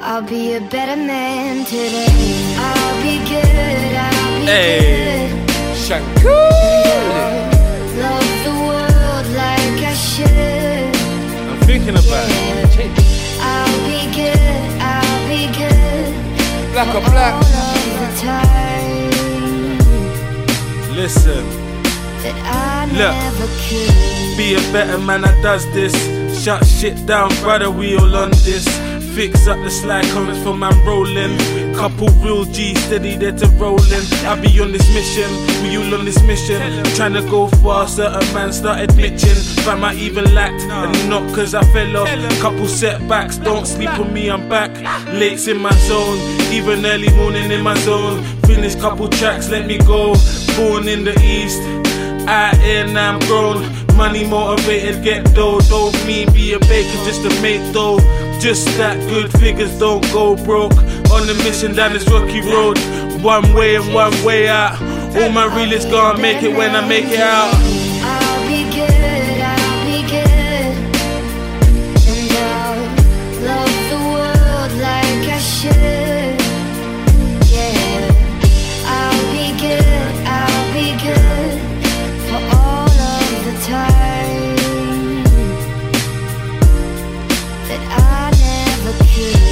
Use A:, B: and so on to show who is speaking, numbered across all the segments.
A: I'll be a better man today. I'll be good. I'll be
B: Hey.
A: good.
B: Shakur.
A: Love the world like I should.
B: I'm thinking about it.
A: I'll be good. I'll be good.
B: Black or black.
A: of the time
B: Listen.
A: I
B: Look. Be a better man that does this. Shut shit down, brother, we all on this. Fix up the slide comments for man rolling. Couple real G steady there to rolling. I be on this mission, we all on this mission. Trying to go far, certain man started bitching. Fam, I even lacked, and not cause I fell off. Couple setbacks, don't sleep on me, I'm back. Late's in my zone, even early morning in my zone. Finish couple tracks, let me go. Born in the east. Here now I'm grown, money motivated, get dough. Don't mean be a baker just to make dough. Just that good figures don't go broke. On the mission down this rocky road, one way and one way out. All my realists gonna make it when I make it out.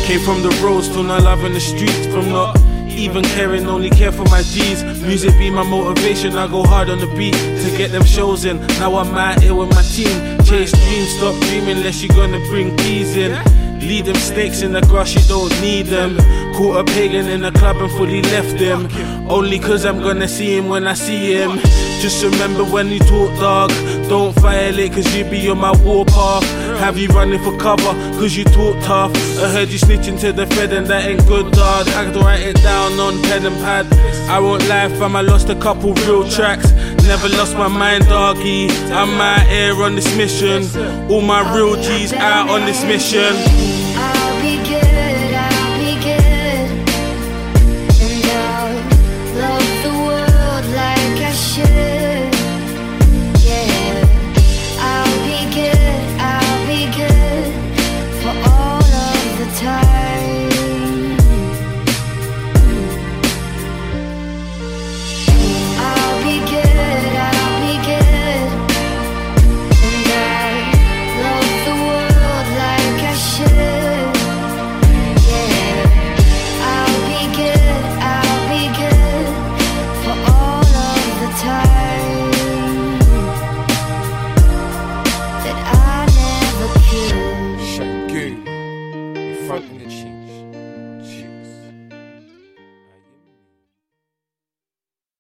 B: Came from the roads, still not loving the streets. From not even caring, only care for my G's. Music be my motivation, I go hard on the beat to get them shows in. Now I'm out here with my team. Chase dreams, stop dreaming unless you're gonna bring peas in. Lead them snakes in the grass, you don't need them. Caught a pagan in the club and fully left him. Only cause I'm gonna see him when I see him. Just remember when you talk, dog. Don't violate cause you be on my warpath. Have you running for cover cause you talk tough. I heard you snitching to the Fed and that ain't good, dog. I can write it down on pen and pad. I won't lie, fam, I lost a couple real tracks. Never lost my mind, doggy. I'm out here on this mission. All my real G's out on this mission.